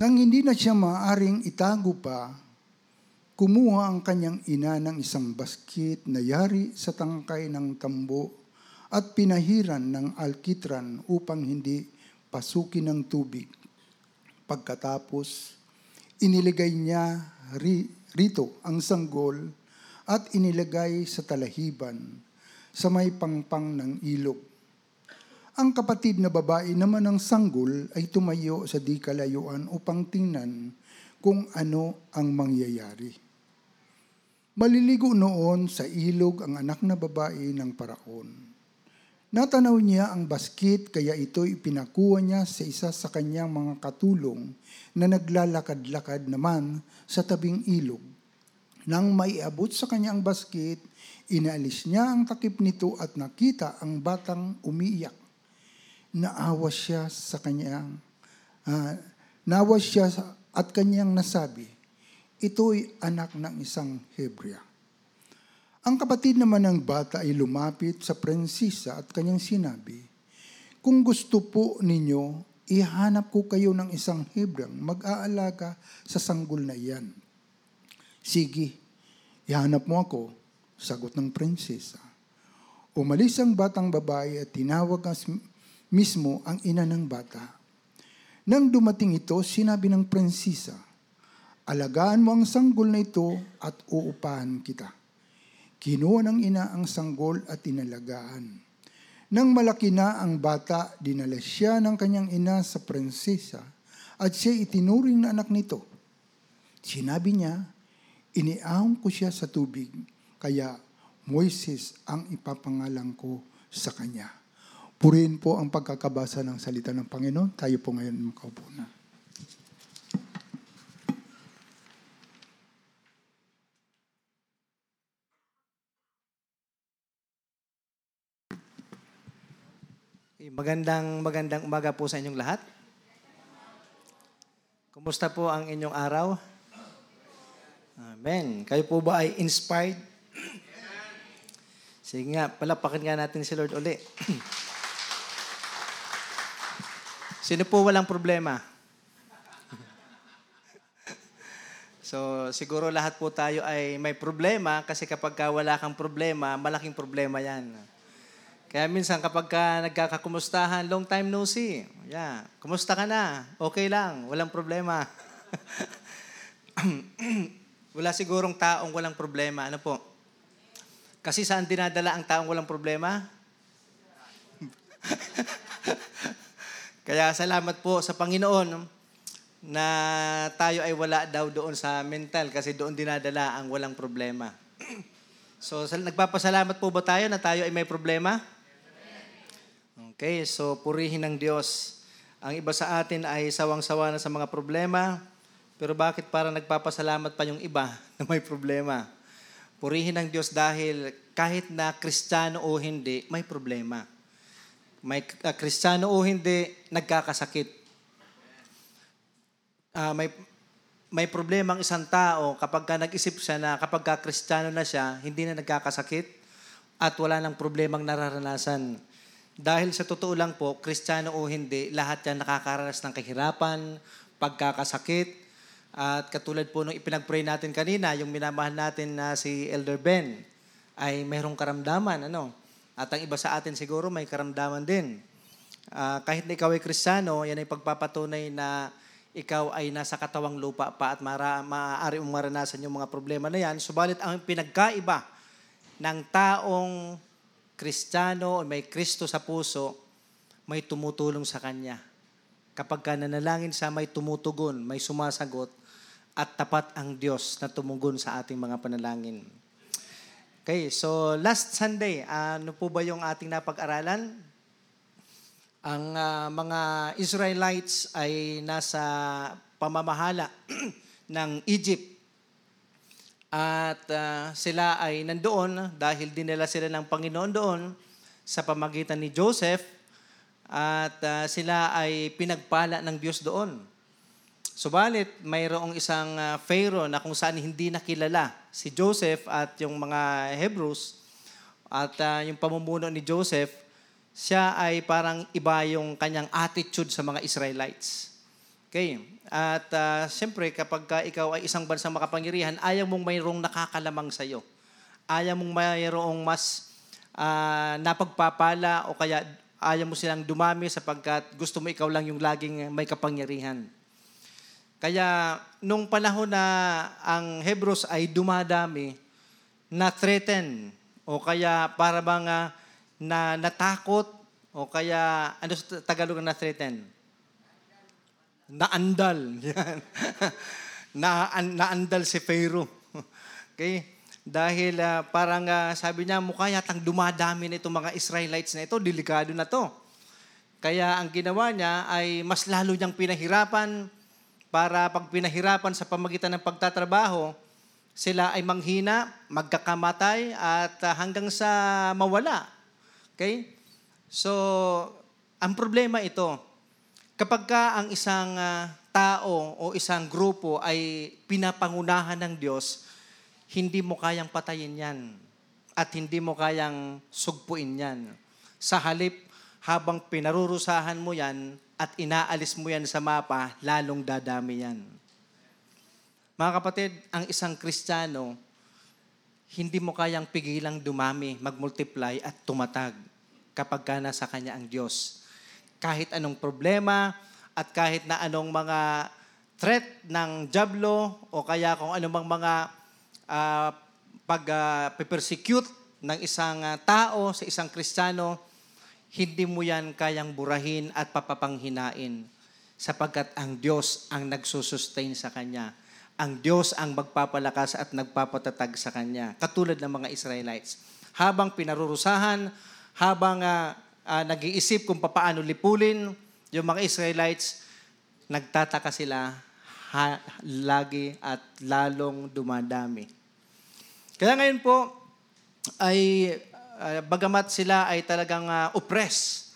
Nang hindi na siya maaring itago pa, kumuha ang kanyang ina ng isang baskit na yari sa tangkay ng tambo at pinahiran ng alkitran upang hindi pasukin ng tubig. Pagkatapos, iniligay niya ri- rito ang sanggol at inilagay sa talahiban sa may pangpang ng ilog. Ang kapatid na babae naman ng sanggol ay tumayo sa di kalayuan upang tingnan kung ano ang mangyayari. Maliligo noon sa ilog ang anak na babae ng paraon. Natanaw niya ang baskit kaya ito ipinakuha niya sa isa sa kanyang mga katulong na naglalakad-lakad naman sa tabing ilog. Nang maiabot sa kanyang baskit, inaalis niya ang takip nito at nakita ang batang umiiyak naawa siya sa kanyang, uh, naawa siya at kanyang nasabi, ito'y anak ng isang Hebrea. Ang kapatid naman ng bata ay lumapit sa prinsesa at kanyang sinabi, Kung gusto po ninyo, ihanap ko kayo ng isang Hebrang mag-aalaga sa sanggol na iyan. Sige, ihanap mo ako, sagot ng prinsesa. Umalis ang batang babae at tinawag ang mismo ang ina ng bata. Nang dumating ito, sinabi ng prinsesa, Alagaan mo ang sanggol na ito at uupahan kita. Kinuha ng ina ang sanggol at inalagaan. Nang malaki na ang bata, dinala siya ng kanyang ina sa prinsesa at siya itinuring na anak nito. Sinabi niya, iniahon ko siya sa tubig, kaya Moises ang ipapangalan ko sa kanya. Purihin po ang pagkakabasa ng salita ng Panginoon. Tayo po ngayon makaupo na. Magandang magandang umaga po sa inyong lahat. Kumusta po ang inyong araw? Amen. Kayo po ba ay inspired? Sige nga, palapakin nga natin si Lord uli. Sino po walang problema? so, siguro lahat po tayo ay may problema kasi kapag ka wala kang problema, malaking problema yan. Kaya minsan kapag ka nagkakakumustahan, long time no see. Yeah. Kumusta ka na? Okay lang. Walang problema. wala sigurong taong walang problema. Ano po? Kasi saan dinadala ang taong walang problema? Kaya salamat po sa Panginoon na tayo ay wala daw doon sa mental kasi doon dinadala ang walang problema. so, nagpapasalamat po ba tayo na tayo ay may problema? Okay, so purihin ng Diyos. Ang iba sa atin ay sawang-sawa na sa mga problema, pero bakit para nagpapasalamat pa yung iba na may problema? Purihin ng Diyos dahil kahit na kristyano o hindi, may problema may uh, kristyano o hindi, nagkakasakit. Uh, may may problema ang isang tao kapag ka nag-isip siya na kapag ka kristyano na siya, hindi na nagkakasakit at wala nang problemang nararanasan. Dahil sa totoo lang po, kristyano o hindi, lahat yan nakakaranas ng kahirapan, pagkakasakit, at katulad po nung ipinag-pray natin kanina, yung minamahal natin na si Elder Ben, ay mayroong karamdaman, ano? At ang iba sa atin siguro may karamdaman din. Uh, kahit na ikaw ay kristyano, yan ay pagpapatunay na ikaw ay nasa katawang lupa pa at mara, maaari mong maranasan yung mga problema na yan. Subalit ang pinagkaiba ng taong kristyano o may Kristo sa puso, may tumutulong sa kanya. Kapag ka nanalangin sa may tumutugon, may sumasagot, at tapat ang Diyos na tumugon sa ating mga panalangin. Okay, so last Sunday, ano po ba yung ating napag-aralan? Ang uh, mga Israelites ay nasa pamamahala ng Egypt. At uh, sila ay nandoon dahil dinala sila ng Panginoon doon sa pamagitan ni Joseph at uh, sila ay pinagpala ng Diyos doon. Subalit, mayroong isang uh, Pharaoh na kung saan hindi nakilala si Joseph at yung mga Hebrews at uh, yung pamumuno ni Joseph, siya ay parang iba yung kanyang attitude sa mga Israelites. Okay. At ah, siyempre, kapag ka ikaw ay isang bansang makapangyarihan, ayaw mong mayroong nakakalamang sa'yo. Ayaw mong mayroong mas ah, napagpapala o kaya ayaw mo silang dumami sapagkat gusto mo ikaw lang yung laging may kapangyarihan. Kaya nung panahon na ang Hebrews ay dumadami, na-threaten o kaya para bang ah, na natakot o kaya ano sa Tagalog ang na-threaten? Naandal. Yan. na, naandal si Pharaoh. okay? Dahil ah, parang ah, sabi niya, mukha yatang dumadami na itong mga Israelites na ito, delikado na to. Kaya ang ginawa niya ay mas lalo niyang pinahirapan para pag pinahirapan sa pamagitan ng pagtatrabaho, sila ay manghina, magkakamatay, at ah, hanggang sa mawala. Okay? So, ang problema ito, kapag ka ang isang ah, tao o isang grupo ay pinapangunahan ng Diyos, hindi mo kayang patayin yan at hindi mo kayang sugpuin yan. Sa halip, habang pinarurusahan mo yan at inaalis mo yan sa mapa, lalong dadami yan. Mga kapatid, ang isang Kristiyano, hindi mo kayang pigilang dumami, magmultiply at tumatag kapag ka nasa Kanya ang Diyos. Kahit anong problema at kahit na anong mga threat ng jablo o kaya kung anumang mga uh, pag-persecute ng isang ah, tao sa isang Kristiyano, hindi mo yan kayang burahin at papapanghinain sapagkat ang Diyos ang nagsusustain sa Kanya. Ang Diyos ang magpapalakas at nagpapatatag sa Kanya. Katulad ng mga Israelites. Habang pinarurusahan, habang uh, uh, nag-iisip kung paano lipulin, yung mga Israelites, nagtataka sila ha, lagi at lalong dumadami. Kaya ngayon po, ay uh, bagamat sila ay talagang uh, oppressed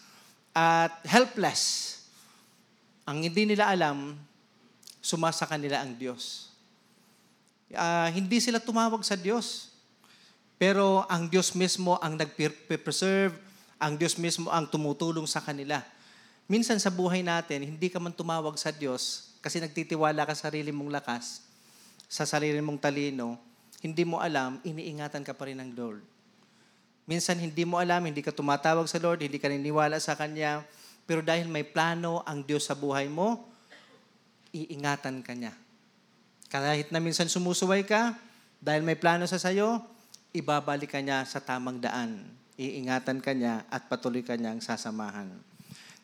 at helpless, ang hindi nila alam, sumasa kanila ang Diyos. Uh, hindi sila tumawag sa Diyos. Pero ang Diyos mismo ang nag-preserve, ang Diyos mismo ang tumutulong sa kanila. Minsan sa buhay natin, hindi ka man tumawag sa Diyos kasi nagtitiwala ka sa sarili mong lakas, sa sarili mong talino, hindi mo alam, iniingatan ka pa rin ng Lord. Minsan hindi mo alam, hindi ka tumatawag sa Lord, hindi ka niniwala sa Kanya, pero dahil may plano ang Diyos sa buhay mo, iingatan ka niya. Kahit na minsan sumusuway ka, dahil may plano sa sayo, ibabalik ka niya sa tamang daan. Iingatan ka niya at patuloy ka niyang sasamahan.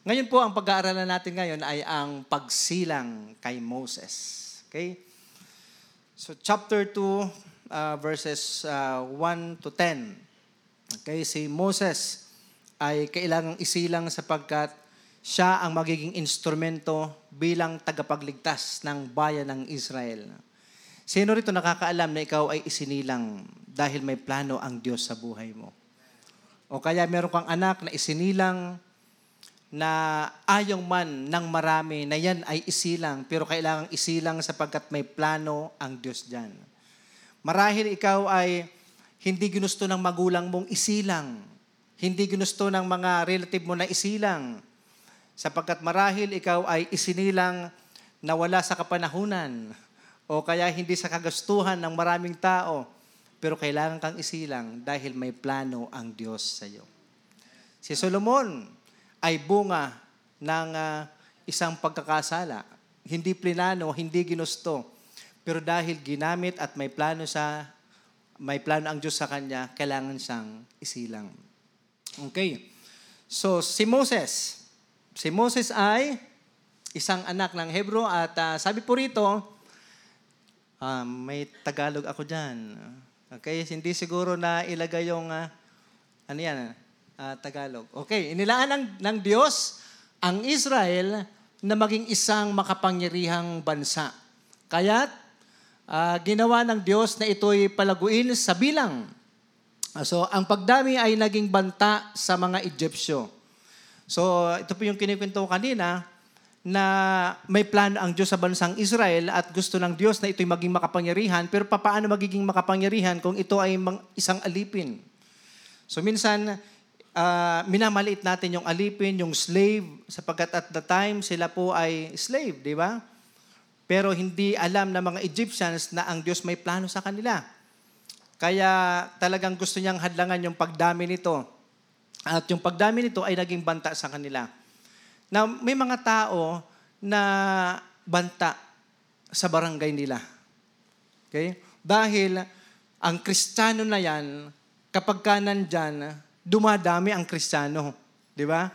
Ngayon po, ang pag-aaralan natin ngayon ay ang pagsilang kay Moses. Okay? So chapter 2, uh, verses uh, 1 to 10. Okay, si Moses ay kailangang isilang sapagkat siya ang magiging instrumento bilang tagapagligtas ng bayan ng Israel. Sino rito nakakaalam na ikaw ay isinilang dahil may plano ang Diyos sa buhay mo? O kaya meron kang anak na isinilang na ayong man ng marami na yan ay isilang, pero kailangang isilang sapagkat may plano ang Diyos dyan. Marahil ikaw ay hindi ginusto ng magulang mong isilang. Hindi ginusto ng mga relative mo na isilang. Sapagkat marahil ikaw ay isinilang na wala sa kapanahunan o kaya hindi sa kagastuhan ng maraming tao, pero kailangan kang isilang dahil may plano ang Diyos sa iyo. Si Solomon ay bunga ng uh, isang pagkakasala. Hindi plinano, hindi ginusto. Pero dahil ginamit at may plano sa may plano ang Diyos sa kanya, kailangan siyang isilang. Okay. So, si Moses. Si Moses ay isang anak ng Hebro at uh, sabi po rito, uh, may Tagalog ako dyan. Okay, hindi siguro na ilagay yung, uh, ano yan, uh, Tagalog. Okay, inilaan ng, ng Diyos ang Israel na maging isang makapangyarihang bansa. Kaya't uh, ginawa ng Diyos na ito'y palaguin sa bilang. Uh, so, ang pagdami ay naging banta sa mga Egyptyo. So, ito po yung kinikwento ko kanina, na may plano ang Diyos sa bansang Israel at gusto ng Diyos na ito'y maging makapangyarihan, pero paano magiging makapangyarihan kung ito ay isang alipin? So minsan, uh, minamaliit natin yung alipin, yung slave, sapagkat at the time sila po ay slave, di ba? Pero hindi alam ng mga Egyptians na ang Diyos may plano sa kanila. Kaya talagang gusto niyang hadlangan yung pagdami nito. At yung pagdami nito ay naging banta sa kanila. Now, may mga tao na banta sa barangay nila. Okay? Dahil ang kristiyano na yan, kapag ka nandyan, dumadami ang kristiyano. Di ba?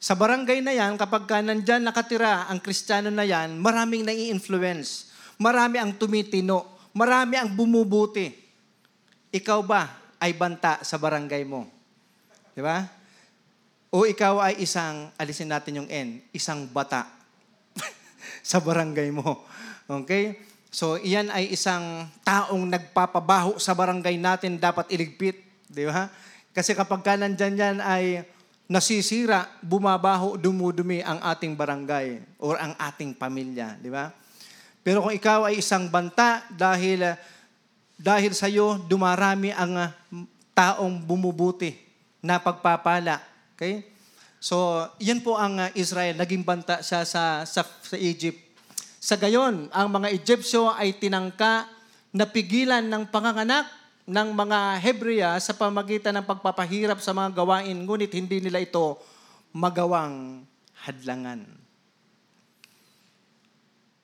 Sa barangay na yan, kapag ka nandyan nakatira ang kristiyano na yan, maraming nai-influence. Marami ang tumitino. Marami ang bumubuti. Ikaw ba ay banta sa barangay mo? Di ba? O ikaw ay isang, alisin natin yung N, isang bata sa barangay mo. Okay? So, iyan ay isang taong nagpapabaho sa barangay natin dapat iligpit. Di ba? Kasi kapag ka nandyan yan ay nasisira, bumabaho, dumudumi ang ating barangay or ang ating pamilya. Di ba? Pero kung ikaw ay isang banta dahil dahil sa iyo dumarami ang ah, taong bumubuti na pagpapala. Okay? So, yan po ang ah, Israel. Naging banta siya sa, sa, sa Egypt. Sa gayon, ang mga Egyptyo ay tinangka na pigilan ng panganganak ng mga Hebrea sa pamagitan ng pagpapahirap sa mga gawain, ngunit hindi nila ito magawang hadlangan.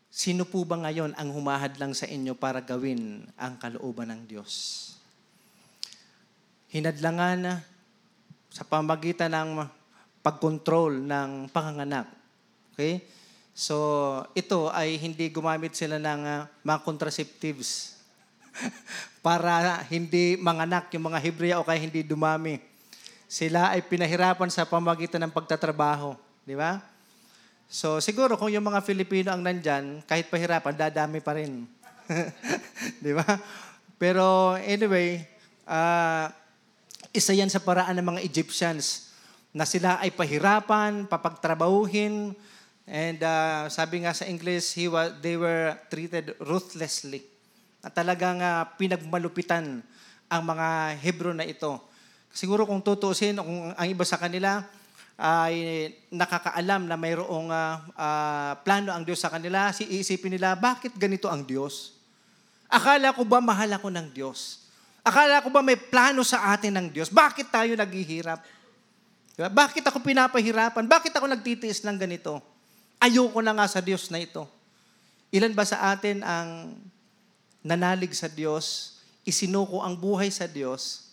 Sino po ba ngayon ang humahadlang sa inyo para gawin ang kalooban ng Diyos? Hinadlangan sa pamagitan ng pagkontrol ng panganganak. Okay? So, ito ay hindi gumamit sila ng uh, mga contraceptives para hindi manganak yung mga Hebrea o kaya hindi dumami. Sila ay pinahirapan sa pamagitan ng pagtatrabaho. Di ba? So, siguro kung yung mga Filipino ang nandyan, kahit pahirapan, dadami pa rin. Di ba? Pero anyway, uh, isa yan sa paraan ng mga Egyptians na sila ay pahirapan, papagtrabahuhin, and uh, sabi nga sa English, he was, they were treated ruthlessly. At talagang uh, pinagmalupitan ang mga Hebrew na ito. Siguro kung tutusin, kung ang iba sa kanila ay nakakaalam na mayroong uh, uh, plano ang Diyos sa kanila, si isipin nila, bakit ganito ang Diyos? Akala ko ba mahal ako ng Diyos? Akala ko ba may plano sa atin ng Diyos? Bakit tayo naghihirap? Diba? Bakit ako pinapahirapan? Bakit ako nagtitiis ng ganito? Ayoko na nga sa Diyos na ito. Ilan ba sa atin ang nanalig sa Diyos, isinuko ang buhay sa Diyos,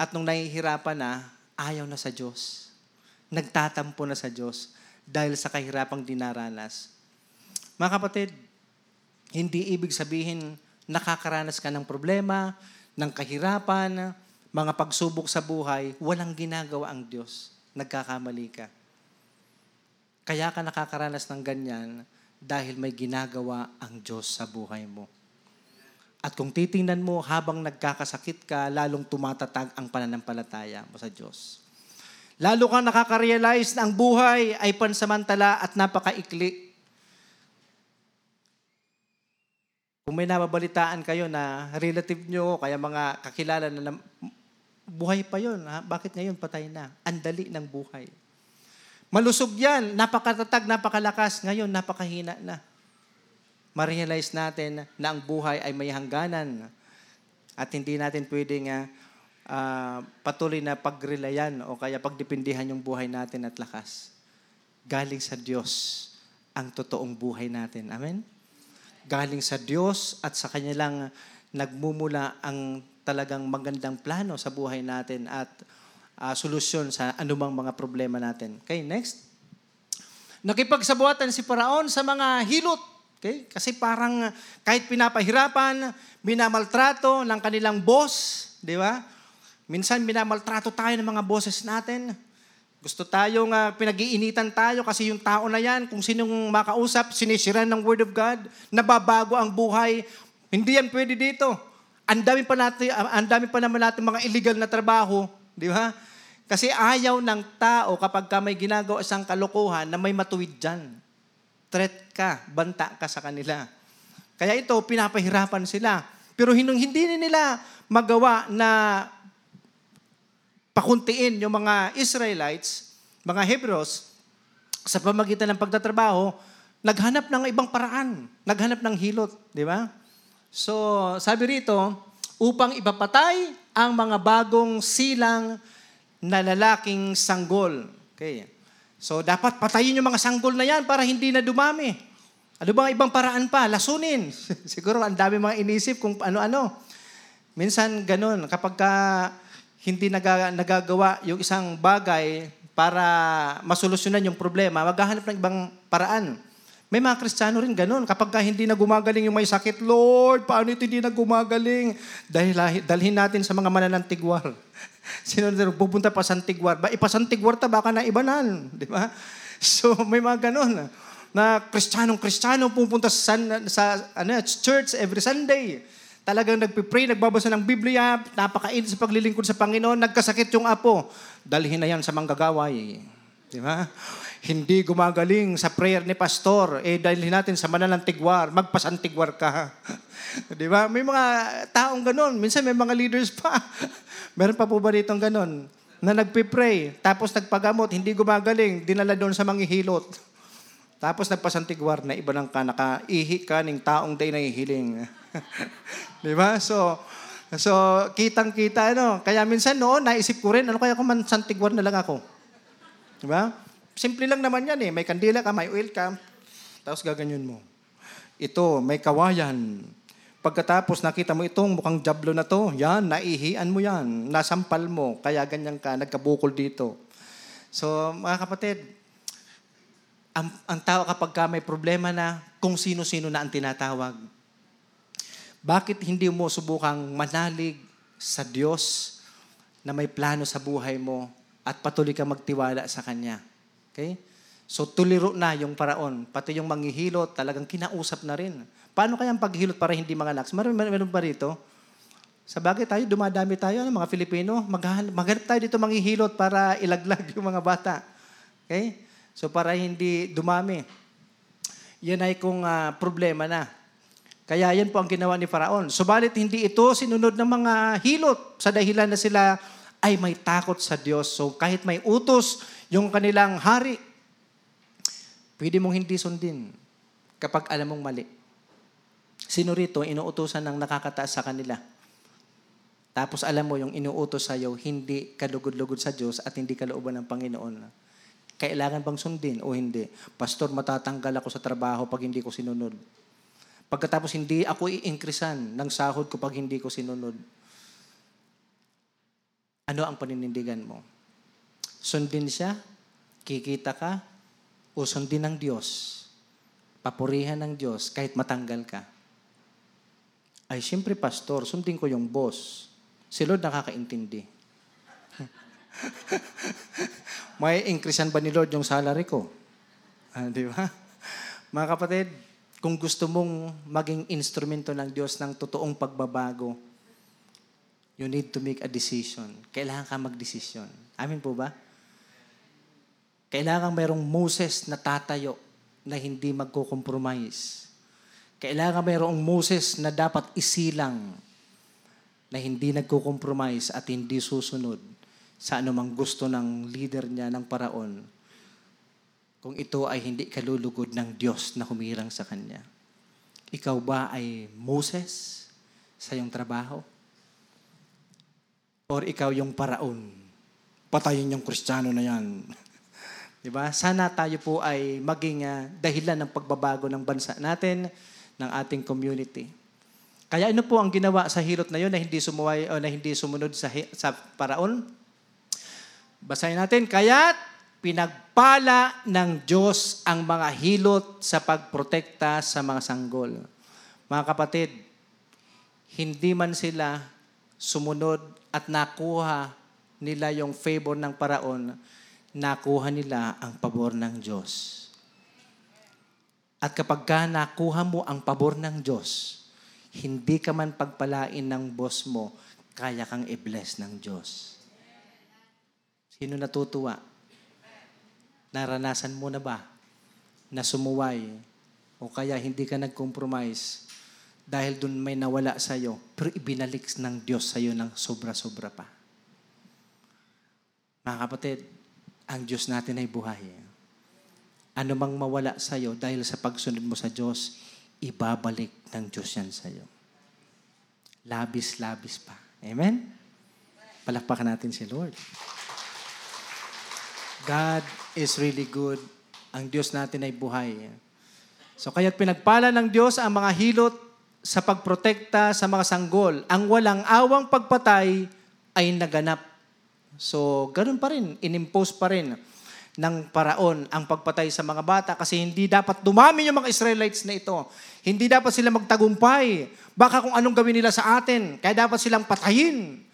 at nung nahihirapan na, ayaw na sa Diyos. Nagtatampo na sa Diyos dahil sa kahirapang dinaranas. Mga kapatid, hindi ibig sabihin nakakaranas ka ng problema, ng kahirapan, mga pagsubok sa buhay, walang ginagawa ang Diyos. Nagkakamali ka. Kaya ka nakakaranas ng ganyan dahil may ginagawa ang Diyos sa buhay mo. At kung titingnan mo, habang nagkakasakit ka, lalong tumatatag ang pananampalataya mo sa Diyos. Lalo kang nakaka-realize na ang buhay ay pansamantala at napakaikli. Kung may nababalitaan kayo na relative nyo, kaya mga kakilala na, buhay pa yon, ha? bakit ngayon patay na? Andali ng buhay. Malusog yan, napakatatag, napakalakas. Ngayon, napakahina na. Ma-realize natin na ang buhay ay may hangganan at hindi natin pwedeng uh, patuloy na pagrelayan o kaya pagdepindihan yung buhay natin at lakas. Galing sa Diyos ang totoong buhay natin. Amen? galing sa Diyos at sa Kanya lang nagmumula ang talagang magandang plano sa buhay natin at uh, solusyon sa anumang mga problema natin. Okay, next. Nakipagsabuatan si Paraon sa mga hilot. Okay? Kasi parang kahit pinapahirapan, minamaltrato ng kanilang boss, di ba? Minsan minamaltrato tayo ng mga bosses natin. Gusto tayong uh, pinag-iinitan tayo kasi yung tao na yan, kung sinong makausap, sinisiran ng Word of God, nababago ang buhay. Hindi yan pwede dito. Ang dami pa, natin, ang dami pa naman natin mga illegal na trabaho, di ba? Kasi ayaw ng tao kapag ka may ginagawa isang kalokohan na may matuwid dyan. Threat ka, banta ka sa kanila. Kaya ito, pinapahirapan sila. Pero hindi nila magawa na pakuntiin yung mga Israelites, mga Hebrews, sa pamagitan ng pagtatrabaho, naghanap ng ibang paraan, naghanap ng hilot, di ba? So, sabi rito, upang ipapatay ang mga bagong silang na lalaking sanggol. Okay. So, dapat patayin yung mga sanggol na yan para hindi na dumami. Ano bang ibang paraan pa? Lasunin. Siguro ang dami mga inisip kung ano-ano. Minsan ganun, kapag ka hindi naga, nagagawa yung isang bagay para masolusyonan yung problema, maghahanap ng ibang paraan. May mga Kristiyano rin ganun. Kapag ka hindi na gumagaling yung may sakit, Lord, paano ito hindi na gumagaling? Dahil dalhin natin sa mga mananantigwar. Sino na pupunta pa santigwar? Ba, ipasantigwar ta, baka na ibanan. Di ba? So, may mga ganun na kristyanong kristyano pupunta sa, sa ano, church every Sunday. Talagang nagpipray, nagbabasa ng Biblia, napakainit sa paglilingkod sa Panginoon, nagkasakit yung apo. Dalhin na yan sa manggagaway. Di ba? Hindi gumagaling sa prayer ni pastor, eh dalhin natin sa mananantigwar, magpasantigwar ka. Di ba? May mga taong ganun. Minsan may mga leaders pa. Meron pa po ba ditong ganun? Na nagpipray, tapos nagpagamot, hindi gumagaling, dinala doon sa manghihilot. Tapos nagpasantigwar na iba lang ka, nakaihi ka ng taong day na ihiling. Di ba? So, so kitang-kita, ano. Kaya minsan noon, naisip ko rin, ano kaya kung man santigwar na lang ako? Di ba? Simple lang naman yan eh. May kandila ka, may oil ka, tapos gaganyan mo. Ito, may kawayan. Pagkatapos nakita mo itong mukhang jablo na to, yan, naihian mo yan, nasampal mo, kaya ganyan ka, nagkabukol dito. So, mga kapatid, ang, ang tao kapag ka may problema na, kung sino-sino na ang tinatawag. Bakit hindi mo subukang manalig sa Diyos na may plano sa buhay mo at patuloy ka magtiwala sa Kanya? Okay? So tuliro na yung paraon. Pati yung manghihilot, talagang kinausap na rin. Paano kaya ang paghilot para hindi mga naks? Meron, meron ba rito? Sa bagay tayo, dumadami tayo, ano, mga Filipino. Maghanap, maghanap tayo dito manghihilot para ilaglag yung mga bata. Okay? So para hindi dumami. Yan ay kung uh, problema na. Kaya yan po ang ginawa ni Faraon. Subalit hindi ito sinunod ng mga hilot sa dahilan na sila ay may takot sa Diyos. So kahit may utos yung kanilang hari, pwede mong hindi sundin kapag alam mong mali. Sino rito inuutosan ng nakakataas sa kanila? Tapos alam mo yung inuutos sa iyo, hindi kalugod-lugod sa Diyos at hindi kalooban ng Panginoon. Kailangan bang sundin o hindi? Pastor, matatanggal ako sa trabaho pag hindi ko sinunod. Pagkatapos hindi ako iinkrisan ng sahod ko pag hindi ko sinunod. Ano ang paninindigan mo? Sundin siya? Kikita ka? O sundin ng Diyos? Papurihan ng Diyos kahit matanggal ka? Ay, siyempre, pastor, sundin ko yung boss. Si Lord nakakaintindi. May increasean ba ni Lord yung salary ko? Ah, di ba? Mga kapatid, kung gusto mong maging instrumento ng Diyos ng totoong pagbabago, you need to make a decision. Kailangan ka magdesisyon. Amin po ba? Kailangan mayroong Moses na tatayo na hindi magko-compromise. Kailangan mayroong Moses na dapat isilang na hindi nagko-compromise at hindi susunod sa anumang gusto ng leader niya ng paraon kung ito ay hindi kalulugod ng Diyos na humirang sa Kanya? Ikaw ba ay Moses sa iyong trabaho? Or ikaw yung paraon? Patayin yung kristyano na yan. Di ba? Sana tayo po ay maging uh, dahilan ng pagbabago ng bansa natin, ng ating community. Kaya ano po ang ginawa sa hilot na yun na hindi sumuway o na hindi sumunod sa, sa paraon? Basahin natin, kaya't pinagpala ng Diyos ang mga hilot sa pagprotekta sa mga sanggol. Mga kapatid, hindi man sila sumunod at nakuha nila yung favor ng paraon, nakuha nila ang pabor ng Diyos. At kapag ka nakuha mo ang pabor ng Diyos, hindi ka man pagpalain ng boss mo, kaya kang i-bless ng Diyos. Sino natutuwa? Naranasan mo na ba na sumuway o kaya hindi ka nag-compromise dahil dun may nawala sa iyo, pero ibinalik ng Diyos sa iyo ng sobra-sobra pa. Mga kapatid, ang Diyos natin ay buhay. ano mang mawala sa'yo dahil sa pagsunod mo sa Diyos, ibabalik ng Diyos yan sa'yo. Labis-labis pa. Amen? Palakpakan natin si Lord. God is really good. Ang Diyos natin ay buhay. So kaya't pinagpala ng Diyos ang mga hilot sa pagprotekta sa mga sanggol. Ang walang awang pagpatay ay naganap. So, ganun pa rin. Inimpose pa rin ng paraon ang pagpatay sa mga bata kasi hindi dapat dumami yung mga Israelites na ito. Hindi dapat sila magtagumpay. Baka kung anong gawin nila sa atin, kaya dapat silang patayin.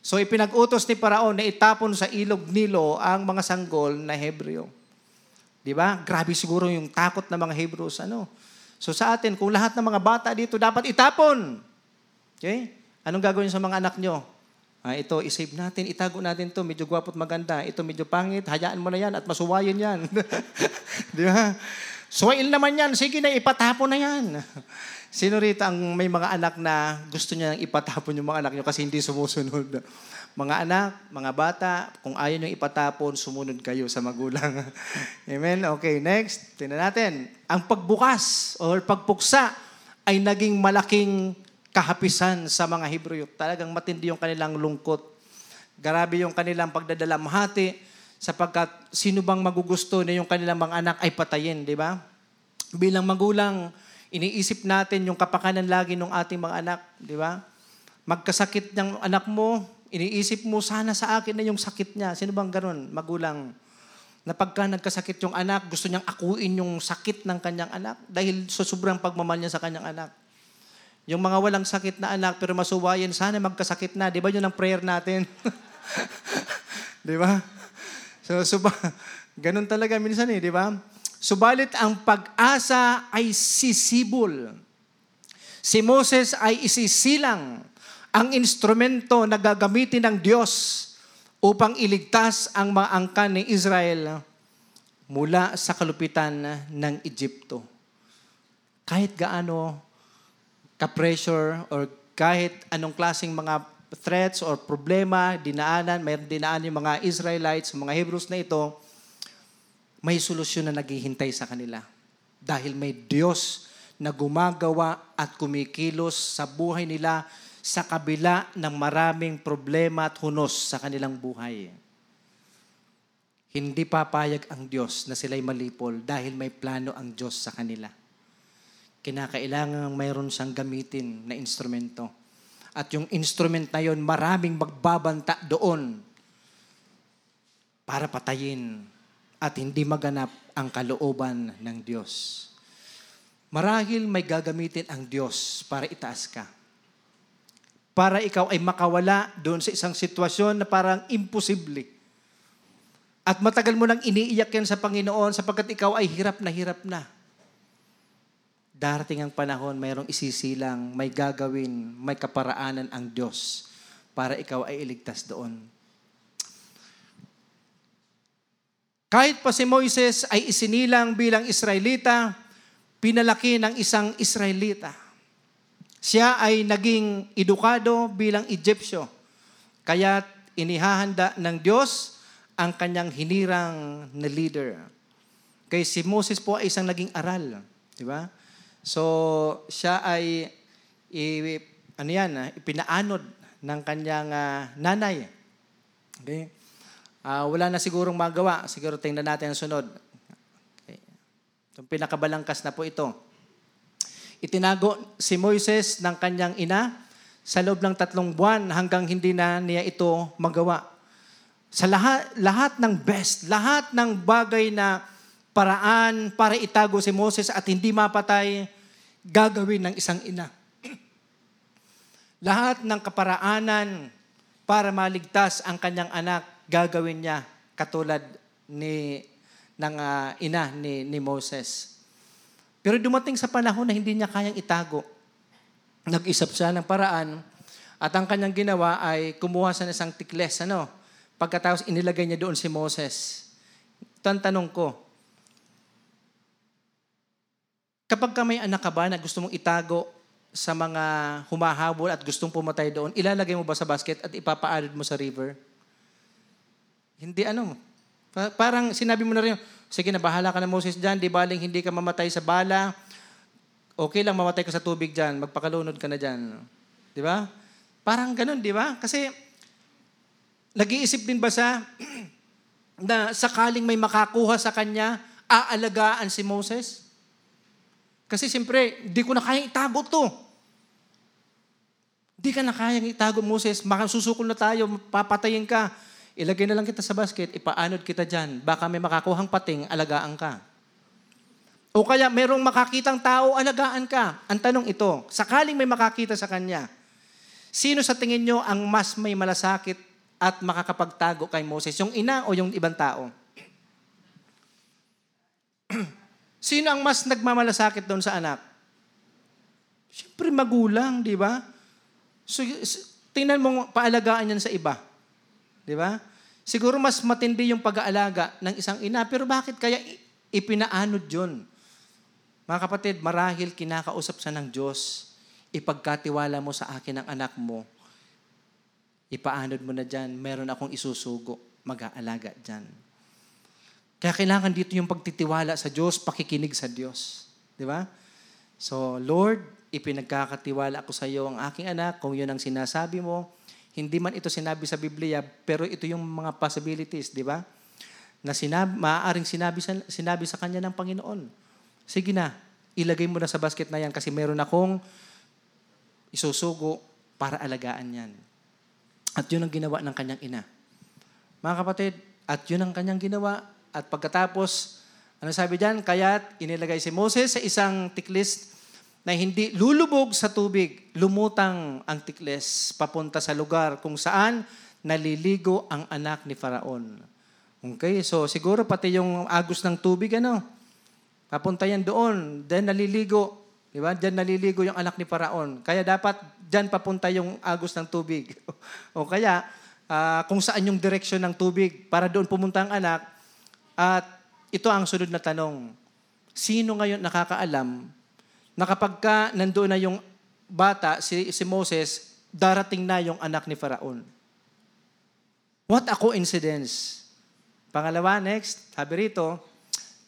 So ipinag-utos ni Paraon na itapon sa ilog Nilo ang mga sanggol na Hebreo. Di ba? Grabe siguro yung takot ng mga Hebrews. Ano? So sa atin, kung lahat ng mga bata dito dapat itapon. Okay? Anong gagawin sa mga anak nyo? Ah, ito, isave natin, itago natin to medyo gwapo at maganda. Ito medyo pangit, hayaan mo na yan at masuwayin yan. Di ba? Suwail naman yan, sige na, ipatapon na yan. Sino rito ang may mga anak na gusto niya ipatapon yung mga anak niyo kasi hindi sumusunod? Mga anak, mga bata, kung ayaw niyo ipatapon, sumunod kayo sa magulang. Amen? Okay, next. Tingnan natin. Ang pagbukas or pagpuksa ay naging malaking kahapisan sa mga Hebrew. Talagang matindi yung kanilang lungkot. Grabe yung kanilang pagdadalamhati sapagkat sino bang magugusto na yung kanilang mga anak ay patayin, di ba? Bilang magulang, iniisip natin yung kapakanan lagi ng ating mga anak, di ba? Magkasakit ng anak mo, iniisip mo, sana sa akin na yung sakit niya. Sino bang ganun? Magulang. Na pagka nagkasakit yung anak, gusto niyang akuin yung sakit ng kanyang anak dahil sa sobrang pagmamahal niya sa kanyang anak. Yung mga walang sakit na anak pero masuwayan, sana magkasakit na. Di ba yun ang prayer natin? di ba? So, suba, ganun talaga minsan eh, di ba? Subalit ang pag-asa ay sisibol. Si Moses ay isisilang ang instrumento na gagamitin ng Diyos upang iligtas ang mga angkan ni Israel mula sa kalupitan ng Egypto. Kahit gaano ka-pressure or kahit anong klaseng mga threats or problema, dinaanan, mayroon dinaanan yung mga Israelites, mga Hebrews na ito, may solusyon na naghihintay sa kanila. Dahil may Diyos na gumagawa at kumikilos sa buhay nila sa kabila ng maraming problema at hunos sa kanilang buhay. Hindi papayag ang Diyos na sila'y malipol dahil may plano ang Diyos sa kanila. Kinakailangan mayroon siyang gamitin na instrumento. At yung instrument na yon maraming magbabanta doon para patayin at hindi maganap ang kalooban ng Diyos. Marahil may gagamitin ang Diyos para itaas ka. Para ikaw ay makawala doon sa isang sitwasyon na parang imposible. At matagal mo nang iniiyak yan sa Panginoon sapagkat ikaw ay hirap na hirap na. Darating ang panahon, mayroong isisilang, may gagawin, may kaparaanan ang Diyos para ikaw ay iligtas doon. Kahit pa si Moises ay isinilang bilang Israelita, pinalaki ng isang Israelita. Siya ay naging edukado bilang Egyptyo. Kaya inihahanda ng Diyos ang kanyang hinirang na leader. Kay si Moses po ay isang naging aral. Di ba? So, siya ay i, ano yan, ah, ipinaanod ng kanyang uh, nanay. Okay? Uh, wala na sigurong magawa. Siguro tingnan natin ang sunod. Okay. Itong pinakabalangkas na po ito. Itinago si Moises ng kanyang ina sa loob ng tatlong buwan hanggang hindi na niya ito magawa. Sa lahat, lahat ng best, lahat ng bagay na paraan para itago si Moses at hindi mapatay, gagawin ng isang ina. lahat ng kaparaanan para maligtas ang kanyang anak, gagawin niya katulad ni ng uh, ina ni, ni Moses. Pero dumating sa panahon na hindi niya kayang itago. Nag-isap siya ng paraan at ang kanyang ginawa ay kumuha sa isang tikles. Ano? Pagkatapos inilagay niya doon si Moses. Ito ang tanong ko. Kapag ka may anak ka ba na gusto mong itago sa mga humahabol at gustong pumatay doon, ilalagay mo ba sa basket at ipapaalid mo sa river? Hindi ano. Pa- parang sinabi mo na rin, sige na, bahala ka na Moses dyan, di baling hindi ka mamatay sa bala, okay lang mamatay ka sa tubig dyan, magpakalunod ka na dyan. Di ba? Parang ganun, di ba? Kasi, nag-iisip din ba siya na sakaling may makakuha sa kanya, aalagaan si Moses? Kasi siyempre, di ko na kayang itago to. Di ka na kayang itago, Moses. Makasusukol na tayo, papatayin ka. Ilagay na lang kita sa basket, ipaanod kita dyan. Baka may makakuhang pating, alagaan ka. O kaya merong makakitang tao, alagaan ka. Ang tanong ito, sakaling may makakita sa kanya, sino sa tingin nyo ang mas may malasakit at makakapagtago kay Moses? Yung ina o yung ibang tao? sino ang mas nagmamalasakit doon sa anak? Siyempre magulang, di ba? So, tingnan mo, paalagaan yan sa iba. Di ba? Siguro mas matindi yung pag-aalaga ng isang ina, pero bakit kaya ipinaanod yun? Mga kapatid, marahil kinakausap sa ng Diyos, ipagkatiwala mo sa akin ang anak mo, ipaanod mo na dyan, meron akong isusugo, mag-aalaga dyan. Kaya kailangan dito yung pagtitiwala sa Diyos, pakikinig sa Diyos. Di ba? So, Lord, ipinagkakatiwala ako sa iyo ang aking anak, kung yun ang sinasabi mo. Hindi man ito sinabi sa Biblia, pero ito yung mga possibilities, di ba? Na sinabi, maaaring sinabi sa, sinabi sa kanya ng Panginoon. Sige na, ilagay mo na sa basket na yan kasi meron akong isusugo para alagaan yan. At yun ang ginawa ng kanyang ina. Mga kapatid, at yun ang kanyang ginawa. At pagkatapos, ano sabi diyan? Kaya't inilagay si Moses sa isang tiklis na hindi lulubog sa tubig. Lumutang ang tiklis papunta sa lugar kung saan naliligo ang anak ni Faraon. Okay, so siguro pati yung agos ng tubig, ano, papunta yan doon. Then naliligo. Di ba? Diyan naliligo yung anak ni Faraon. Kaya dapat diyan papunta yung agos ng tubig. o kaya, ah, kung saan yung direksyon ng tubig para doon pumunta ang anak. At ito ang sunod na tanong. Sino ngayon nakakaalam na kapag ka nandoon na yung bata, si, si Moses, darating na yung anak ni Faraon? What a coincidence. Pangalawa, next, sabi rito,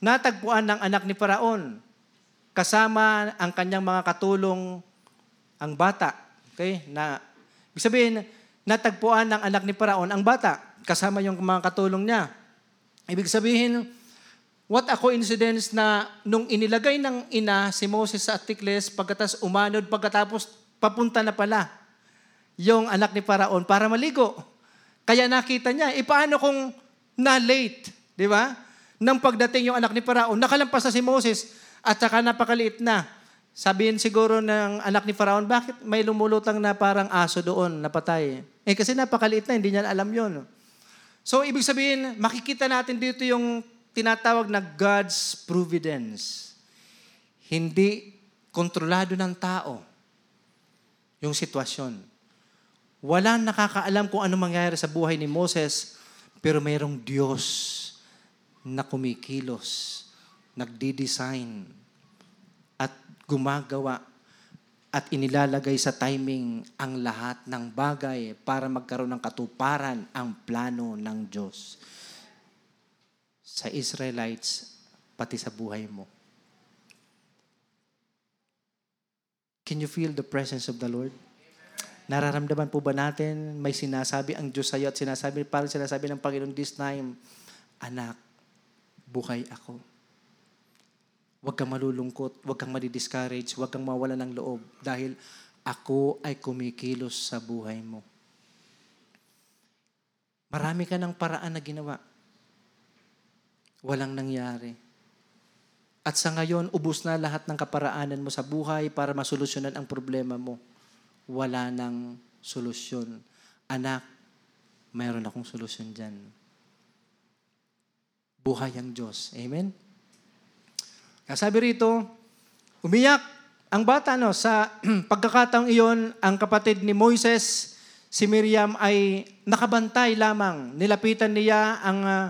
natagpuan ng anak ni Faraon kasama ang kanyang mga katulong ang bata. Okay? Na, ibig sabihin, natagpuan ng anak ni Faraon ang bata kasama yung mga katulong niya. Ibig sabihin, what a coincidence na nung inilagay ng ina si Moses sa Atikles, pagkatas umanod, pagkatapos papunta na pala yung anak ni Faraon para maligo. Kaya nakita niya, e paano kung na-late, di ba? Nang pagdating yung anak ni Faraon, nakalampas na si Moses at saka napakaliit na. Sabihin siguro ng anak ni Faraon, bakit may lumulutang na parang aso doon, napatay? Eh kasi napakaliit na, hindi niya alam yon. So ibig sabihin, makikita natin dito yung tinatawag na God's providence. Hindi kontrolado ng tao yung sitwasyon. Wala nakakaalam kung ano mangyayari sa buhay ni Moses, pero mayroong Diyos na kumikilos, nagdi-design, at gumagawa at inilalagay sa timing ang lahat ng bagay para magkaroon ng katuparan ang plano ng Diyos sa Israelites pati sa buhay mo. Can you feel the presence of the Lord? Nararamdaman po ba natin may sinasabi ang Diyos sa at sinasabi, parang sinasabi ng Panginoon this time, Anak, buhay ako. Huwag kang malulungkot, huwag kang madi-discourage, huwag kang mawala ng loob dahil ako ay kumikilos sa buhay mo. Marami ka ng paraan na ginawa. Walang nangyari. At sa ngayon, ubus na lahat ng kaparaanan mo sa buhay para masolusyonan ang problema mo. Wala nang solusyon. Anak, mayroon akong solusyon dyan. Buhay ang Diyos. Amen? Kaya sabi rito, umiyak ang bata no sa pagkakataong iyon, ang kapatid ni Moises, si Miriam ay nakabantay lamang. Nilapitan niya ang ah,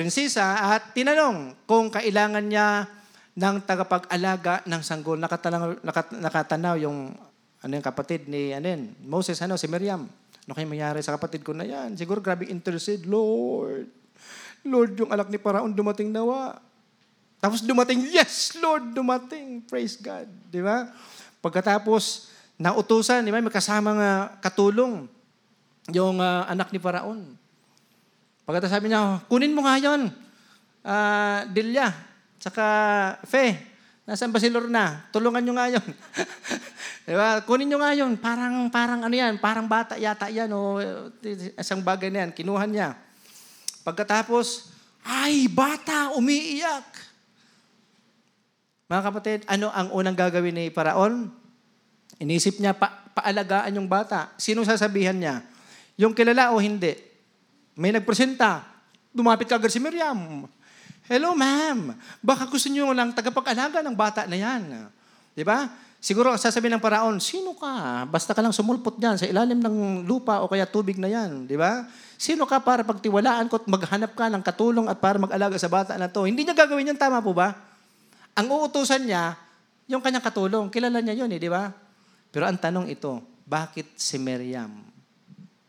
prinsesa at tinanong kung kailangan niya ng tagapag-alaga ng sanggol. Nakatanaw, nakat, nakatanaw yung ano yung kapatid ni ano yun, Moses, ano, si Miriam. Ano kayo mangyari sa kapatid ko na yan? Siguro grabe intercede, Lord. Lord, yung anak ni Paraon dumating nawa. Tapos dumating, yes, Lord, dumating. Praise God. Di ba? Pagkatapos, nautusan, di ba? May kasamang uh, katulong yung uh, anak ni Paraon. Pagkatapos sabi niya, kunin mo nga yun. Uh, Dilya, tsaka Fe, nasaan ba si Lorna? Tulungan nyo nga yun. di ba? Kunin nyo nga yun. Parang, parang ano yan, parang bata yata yan. O, isang bagay na yan. Kinuha niya. Pagkatapos, ay, bata, umiiyak. Mga kapatid, ano ang unang gagawin ni Paraon? Inisip niya, pa, paalagaan yung bata. Sino sasabihan niya? Yung kilala o hindi? May nagpresenta. Dumapit ka agad si Miriam. Hello, ma'am. Baka gusto niyo lang tagapag-alaga ng bata na yan. Di ba? Siguro sasabihin ng paraon, sino ka? Basta ka lang sumulpot dyan sa ilalim ng lupa o kaya tubig na yan. Di ba? Sino ka para pagtiwalaan ko at maghanap ka ng katulong at para mag-alaga sa bata na to? Hindi niya gagawin yan, tama po ba? Ang uutusan niya, yung kanyang katulong. Kilala niya yun eh, di ba? Pero ang tanong ito, bakit si Miriam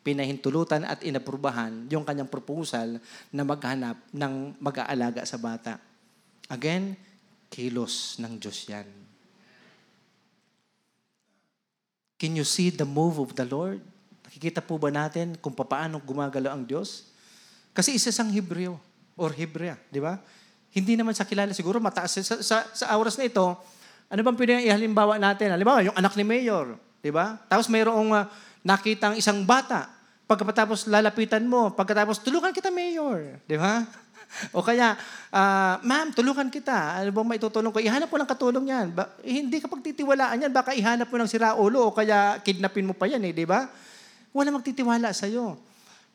pinahintulutan at inaprubahan yung kanyang proposal na maghanap ng mag-aalaga sa bata? Again, kilos ng Diyos yan. Can you see the move of the Lord? Nakikita po ba natin kung paano gumagalo ang Diyos? Kasi isa sang Hebreo or Hebrea, di ba? Hindi naman sa kilala siguro mataas. Sa, sa, sa oras na ito, ano bang pwede ihalimbawa natin? Halimbawa, yung anak ni Mayor, di ba? Tapos mayroong uh, nakitang isang bata. Pagkatapos lalapitan mo, pagkatapos tulungan kita, Mayor. Di ba? O kaya, uh, ma'am, tulungan kita. Ano bang maitutulong ko? Ihanap mo lang katulong yan. Ba, eh, hindi ka pagtitiwalaan yan. Baka ihanap mo ng siraulo o kaya kidnapin mo pa yan, eh, di ba? Wala magtitiwala sa'yo.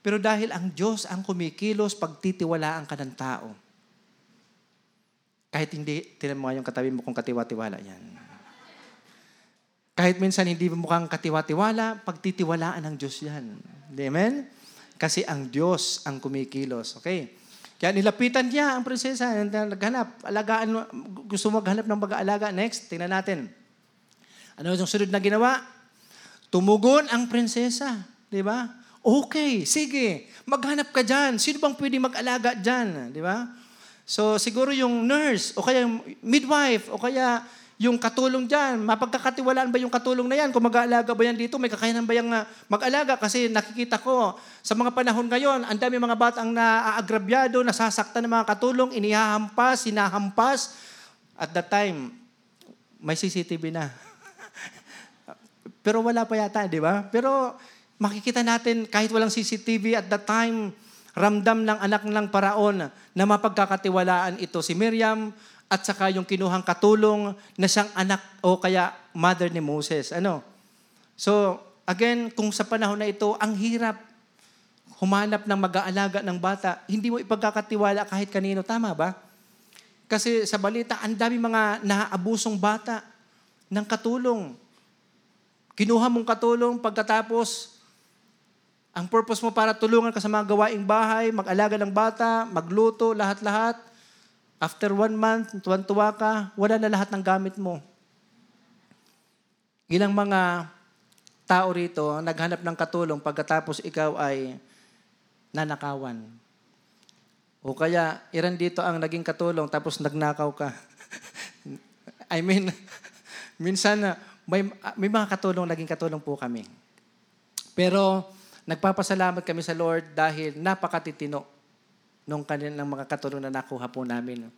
Pero dahil ang Diyos ang kumikilos, pagtitiwalaan ka ng tao. Kahit hindi, tinan mo yung katabi mo kung katiwa-tiwala yan. Kahit minsan hindi mukhang katiwa-tiwala, pagtitiwalaan ng Diyos yan. Amen? Kasi ang Diyos ang kumikilos. Okay? Kaya nilapitan niya ang prinsesa, naghanap, alagaan, gusto maghanap ng pag-aalaga. Next, tingnan natin. Ano yung sunod na ginawa? Tumugon ang prinsesa. Di ba? Okay, sige, maghanap ka dyan. Sino bang pwede mag-alaga dyan? Di ba? So siguro yung nurse o kaya yung midwife o kaya yung katulong dyan, mapagkakatiwalaan ba yung katulong na yan? Kung mag-aalaga ba yan dito, may kakayanan ba yung uh, mag-alaga? Kasi nakikita ko, sa mga panahon ngayon, ang dami mga batang naaagrabyado, nasasaktan ng mga katulong, inihahampas, sinahampas. At that time, may CCTV na. Pero wala pa yata, di ba? Pero makikita natin, kahit walang CCTV at that time, ramdam ng anak ng paraon na mapagkakatiwalaan ito si Miriam at saka yung kinuhang katulong na siyang anak o kaya mother ni Moses. Ano? So, again, kung sa panahon na ito, ang hirap humanap ng mag-aalaga ng bata, hindi mo ipagkakatiwala kahit kanino. Tama ba? Kasi sa balita, ang dami mga naaabusong bata ng katulong. Kinuha mong katulong, pagkatapos ang purpose mo para tulungan ka sa mga gawaing bahay, mag-alaga ng bata, magluto, lahat-lahat. After one month, tuwan-tuwa ka, wala na lahat ng gamit mo. Ilang mga tao rito naghanap ng katulong pagkatapos ikaw ay nanakawan. O kaya, iran dito ang naging katulong tapos nagnakaw ka. I mean, minsan may, may mga katulong, naging katulong po kami. Pero, Nagpapasalamat kami sa Lord dahil napakatitino nung kanilang mga katulong na nakuha po namin.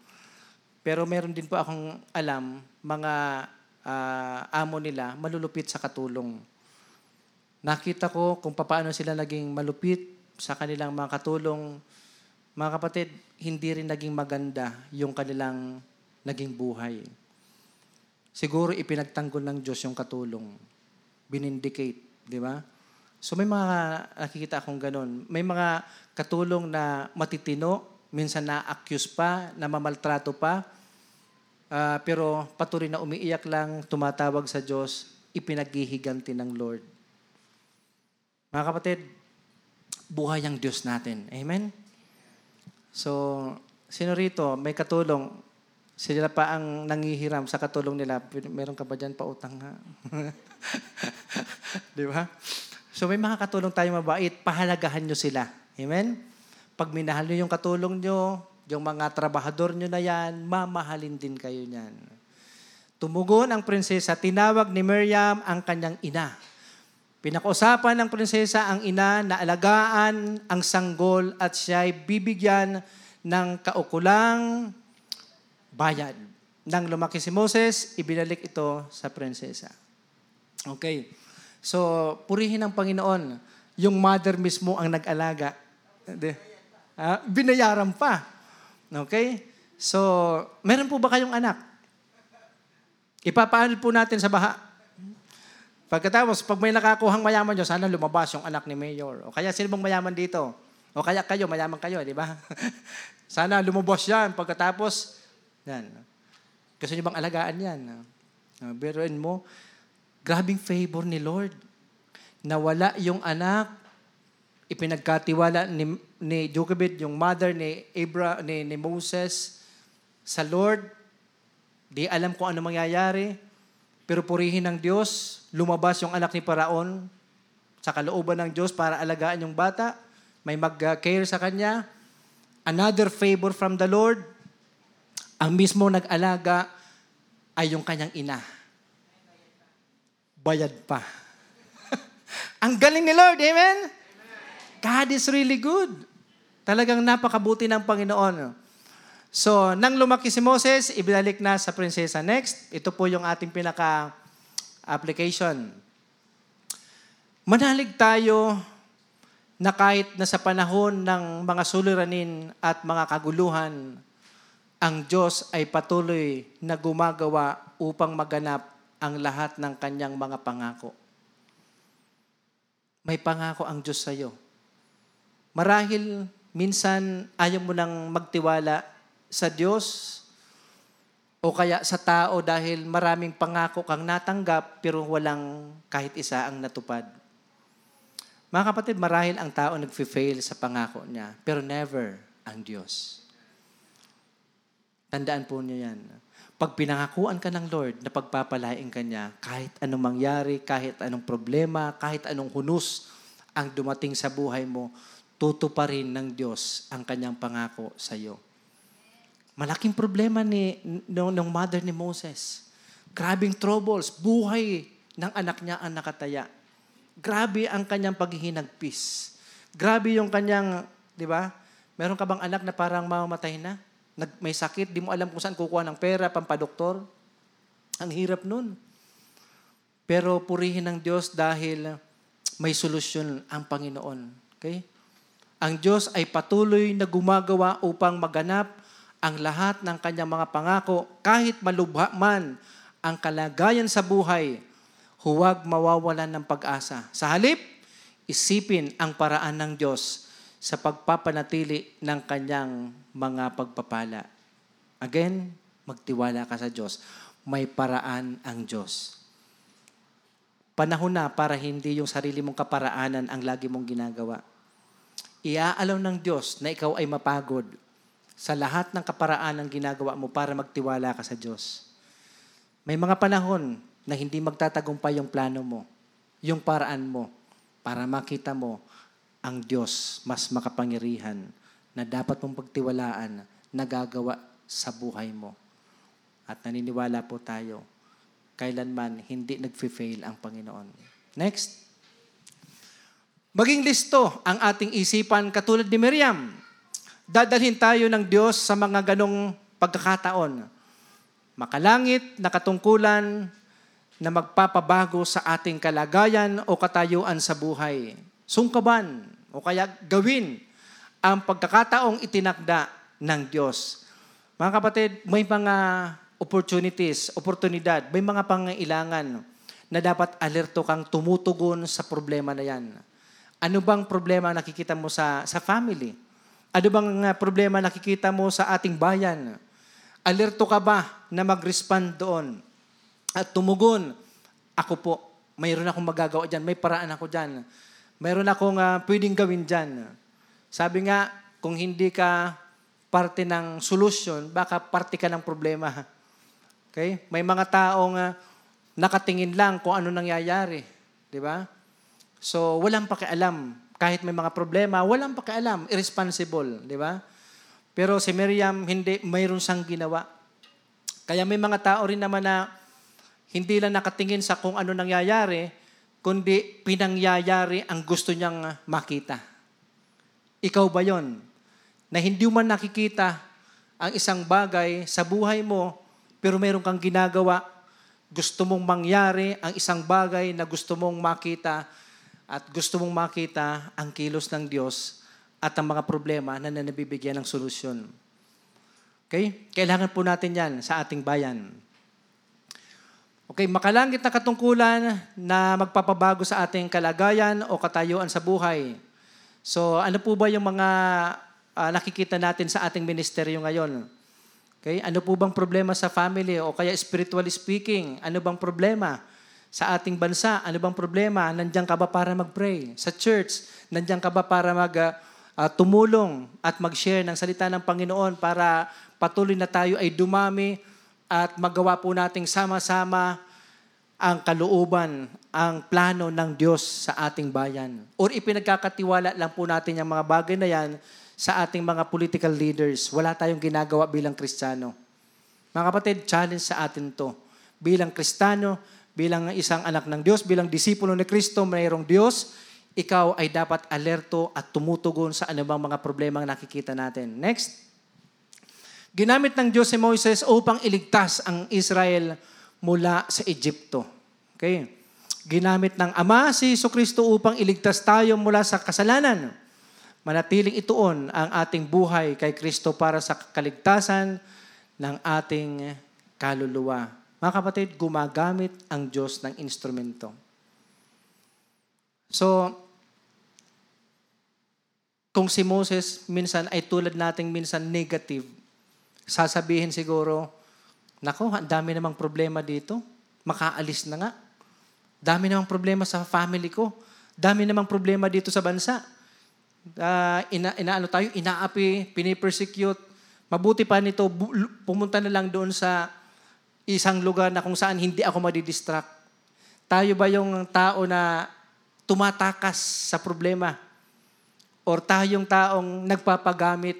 Pero meron din po akong alam, mga uh, amo nila malulupit sa katulong. Nakita ko kung paano sila naging malupit sa kanilang mga katulong. Mga kapatid, hindi rin naging maganda yung kanilang naging buhay. Siguro ipinagtanggol ng Diyos yung katulong. Binindicate, di ba? So may mga nakikita akong ganun. May mga katulong na matitino, minsan na-accuse pa, na mamaltrato pa, uh, pero patuloy na umiiyak lang, tumatawag sa Diyos, ipinaghihiganti ng Lord. Mga kapatid, buhay ang Diyos natin. Amen? So, sino rito, may katulong, sila pa ang nangihiram sa katulong nila. Meron ka ba dyan pautang ha? Di ba? So may mga katulong tayo mabait, pahalagahan nyo sila. Amen? Pag minahal nyo yung katulong nyo, yung mga trabahador nyo na yan, mamahalin din kayo niyan. Tumugon ang prinsesa, tinawag ni Miriam ang kanyang ina. Pinakausapan ng prinsesa ang ina na alagaan ang sanggol at siya'y bibigyan ng kaukulang bayad. Nang lumaki si Moses, ibinalik ito sa prinsesa. Okay. So, purihin ang Panginoon. Yung mother mismo ang nag-alaga. Hindi. Ah, binayaran pa. Okay? So, meron po ba kayong anak? Ipapaanil po natin sa baha. Pagkatapos, pag may nakakuhang mayaman nyo, sana lumabas yung anak ni Mayor. O kaya sino bang mayaman dito? O kaya kayo, mayaman kayo, di ba? sana lumabas yan. Pagkatapos, yan. Gusto nyo bang alagaan yan? Uh, biruin mo, grabing favor ni Lord. Nawala yung anak, ipinagkatiwala ni, ni Jochebed, yung mother ni, Abra, ni, ni Moses, sa Lord. Di alam kung ano mangyayari. Pero purihin ng Diyos, lumabas yung anak ni Paraon sa kalooban ng Diyos para alagaan yung bata. May mag-care sa kanya. Another favor from the Lord. Ang mismo nag-alaga ay yung kanyang ina. Bayad pa. Ang galing ni Lord, amen? God is really good. Talagang napakabuti ng Panginoon. So, nang lumaki si Moses, ibinalik na sa prinsesa. Next, ito po yung ating pinaka-application. Manalig tayo na kahit na sa panahon ng mga suliranin at mga kaguluhan, ang Diyos ay patuloy na gumagawa upang maganap ang lahat ng kanyang mga pangako. May pangako ang Diyos sa iyo. Marahil minsan ayaw mo nang magtiwala sa Diyos o kaya sa tao dahil maraming pangako kang natanggap pero walang kahit isa ang natupad. Mga kapatid, marahil ang tao nag-fail sa pangako niya, pero never ang Diyos. Tandaan po niyo yan. Pag pinangakuan ka ng Lord na pagpapalain ka niya, kahit anong mangyari, kahit anong problema, kahit anong hunus ang dumating sa buhay mo, tutuparin ng Diyos ang kanyang pangako sa iyo. Malaking problema ni ng, ng mother ni Moses. Grabing troubles, buhay ng anak niya ang nakataya. Grabe ang kanyang paghihinagpis. Grabe yung kanyang, di ba? Meron ka bang anak na parang mamamatay na? Nag, may sakit, di mo alam kung saan kukuha ng pera, pampadoktor. Ang hirap nun. Pero purihin ng Diyos dahil may solusyon ang Panginoon. Okay? Ang Diyos ay patuloy na gumagawa upang maganap ang lahat ng kanyang mga pangako, kahit malubha man ang kalagayan sa buhay, huwag mawawalan ng pag-asa. Sa halip, isipin ang paraan ng Diyos sa pagpapanatili ng kanyang mga pagpapala. Again, magtiwala ka sa Diyos. May paraan ang Diyos. Panahon na para hindi yung sarili mong kaparaanan ang lagi mong ginagawa. Iaalaw ng Diyos na ikaw ay mapagod sa lahat ng kaparaan ng ginagawa mo para magtiwala ka sa Diyos. May mga panahon na hindi magtatagumpay yung plano mo, yung paraan mo, para makita mo ang Diyos mas makapangyarihan na dapat mong pagtiwalaan na gagawa sa buhay mo. At naniniwala po tayo, kailanman hindi nag-fail ang Panginoon. Next. Maging listo ang ating isipan katulad ni Miriam dadalhin tayo ng Diyos sa mga ganong pagkakataon. Makalangit na katungkulan na magpapabago sa ating kalagayan o katayuan sa buhay. Sungkaban o kaya gawin ang pagkakataong itinakda ng Diyos. Mga kapatid, may mga opportunities, oportunidad, may mga pangailangan na dapat alerto kang tumutugon sa problema na yan. Ano bang problema nakikita mo sa, sa family? Ano bang uh, problema nakikita mo sa ating bayan? Alerto ka ba na mag-respond doon? At tumugon, ako po, mayroon akong magagawa dyan, may paraan ako dyan. Mayroon akong uh, pwedeng gawin dyan. Sabi nga, kung hindi ka parte ng solution, baka parte ka ng problema. Okay? May mga taong uh, nakatingin lang kung ano nangyayari. Di ba? So, walang pakialam kahit may mga problema, walang pakialam, irresponsible, di ba? Pero si Miriam, hindi, mayroon siyang ginawa. Kaya may mga tao rin naman na hindi lang nakatingin sa kung ano nangyayari, kundi pinangyayari ang gusto niyang makita. Ikaw ba yon? Na hindi man nakikita ang isang bagay sa buhay mo, pero meron kang ginagawa, gusto mong mangyari ang isang bagay na gusto mong makita at gusto mong makita ang kilos ng Diyos at ang mga problema na nanabibigyan ng solusyon. Okay? Kailangan po natin yan sa ating bayan. Okay, makalangit na katungkulan na magpapabago sa ating kalagayan o katayuan sa buhay. So, ano po ba yung mga uh, nakikita natin sa ating ministeryo ngayon? Okay, ano po bang problema sa family o kaya spiritually speaking, ano bang problema? sa ating bansa? Ano bang problema? Nandiyan ka ba para mag-pray? Sa church, nandiyan ka ba para mag uh, tumulong at mag-share ng salita ng Panginoon para patuloy na tayo ay dumami at magawa po nating sama-sama ang kalooban, ang plano ng Diyos sa ating bayan. Or ipinagkakatiwala lang po natin yung mga bagay na yan sa ating mga political leaders. Wala tayong ginagawa bilang Kristiyano. Mga kapatid, challenge sa atin to. Bilang Kristiyano, bilang isang anak ng Diyos, bilang disipulo ni Kristo, mayroong Diyos, ikaw ay dapat alerto at tumutugon sa anumang mga problema na nakikita natin. Next. Ginamit ng Diyos si Moises upang iligtas ang Israel mula sa Egypto. Okay. Ginamit ng Ama si Iso Kristo upang iligtas tayo mula sa kasalanan. Manatiling ituon ang ating buhay kay Kristo para sa kaligtasan ng ating kaluluwa. Mga kapatid, gumagamit ang Diyos ng instrumento. So, kung si Moses minsan ay tulad nating minsan negative, sasabihin siguro, nako, dami namang problema dito. Makaalis na nga. Dami namang problema sa family ko. Dami namang problema dito sa bansa. Uh, ina, inaano tayo, inaapi, pinipersecute. Mabuti pa nito, pumunta na lang doon sa isang lugar na kung saan hindi ako madidistract? Tayo ba yung tao na tumatakas sa problema? Or tayong taong nagpapagamit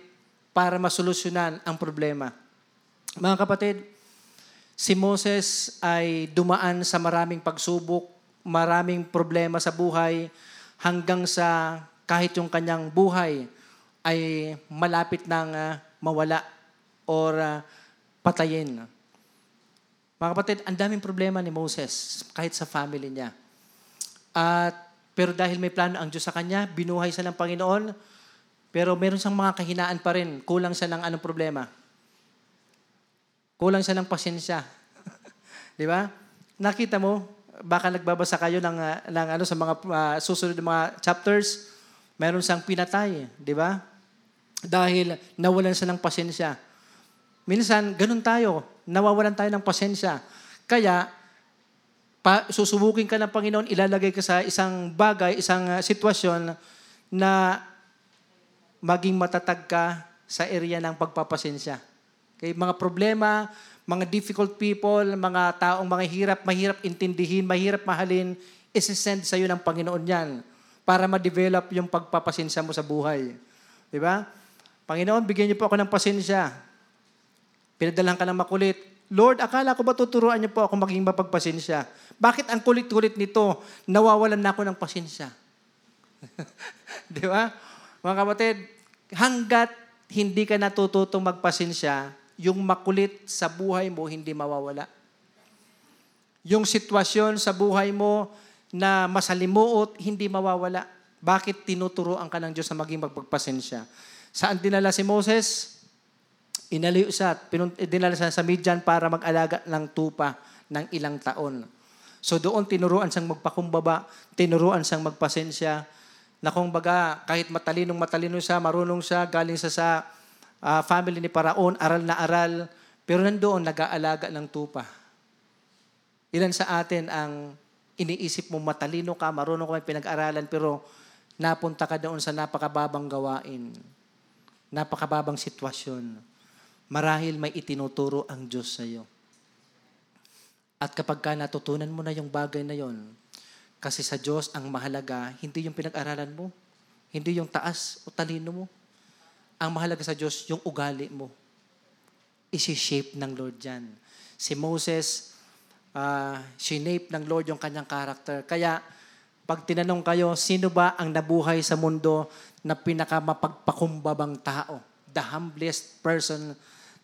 para masolusyonan ang problema? Mga kapatid, si Moses ay dumaan sa maraming pagsubok, maraming problema sa buhay, hanggang sa kahit yung kanyang buhay ay malapit nang uh, mawala or uh, patayin. Mga kapatid, ang daming problema ni Moses kahit sa family niya. At pero dahil may plano ang Diyos sa kanya, binuhay siya ng Panginoon, pero meron siyang mga kahinaan pa rin. Kulang siya ng anong problema? Kulang siya ng pasensya. Di ba? Nakita mo, baka nagbabasa kayo ng, uh, ng ano, sa mga uh, susunod na mga chapters, meron siyang pinatay. Di ba? Dahil nawalan siya ng pasensya. Minsan, ganun tayo. Nawawalan tayo ng pasensya. Kaya, pa, susubukin ka ng Panginoon, ilalagay ka sa isang bagay, isang uh, sitwasyon na maging matatag ka sa area ng pagpapasensya. Okay? Mga problema, mga difficult people, mga taong mga hirap, mahirap intindihin, mahirap mahalin, isisend sa iyo ng Panginoon yan para ma-develop yung pagpapasensya mo sa buhay. Di ba? Panginoon, bigyan niyo po ako ng pasensya. Pinadalhan ka ng makulit. Lord, akala ko ba tuturuan niyo po ako maging mapagpasensya? Bakit ang kulit-kulit nito, nawawalan na ako ng pasensya? Di ba? Mga kapatid, hanggat hindi ka natututong magpasensya, yung makulit sa buhay mo hindi mawawala. Yung sitwasyon sa buhay mo na masalimuot, hindi mawawala. Bakit tinuturoan ka ng Diyos na maging magpagpasensya? Saan dinala si Moses? Inaliw siya at dinala siya sa Midian para mag-alaga ng tupa ng ilang taon. So doon tinuruan siyang magpakumbaba, tinuruan siyang magpasensya, na kung baga kahit matalinong matalino siya, marunong siya, galing siya sa uh, family ni Paraon, aral na aral, pero nandoon nag-aalaga ng tupa. Ilan sa atin ang iniisip mo matalino ka, marunong ka may pinag-aralan, pero napunta ka doon sa napakababang gawain, napakababang sitwasyon marahil may itinuturo ang Diyos sa iyo. At kapag ka natutunan mo na yung bagay na yon, kasi sa Diyos ang mahalaga, hindi yung pinag-aralan mo, Hindi yung taas o talino mo. Ang mahalaga sa Diyos, yung ugali mo. Isi-shape ng Lord yan. Si Moses, uh, shinape ng Lord yung kanyang character. Kaya, pag tinanong kayo, sino ba ang nabuhay sa mundo na pinakamapagpakumbabang tao? The humblest person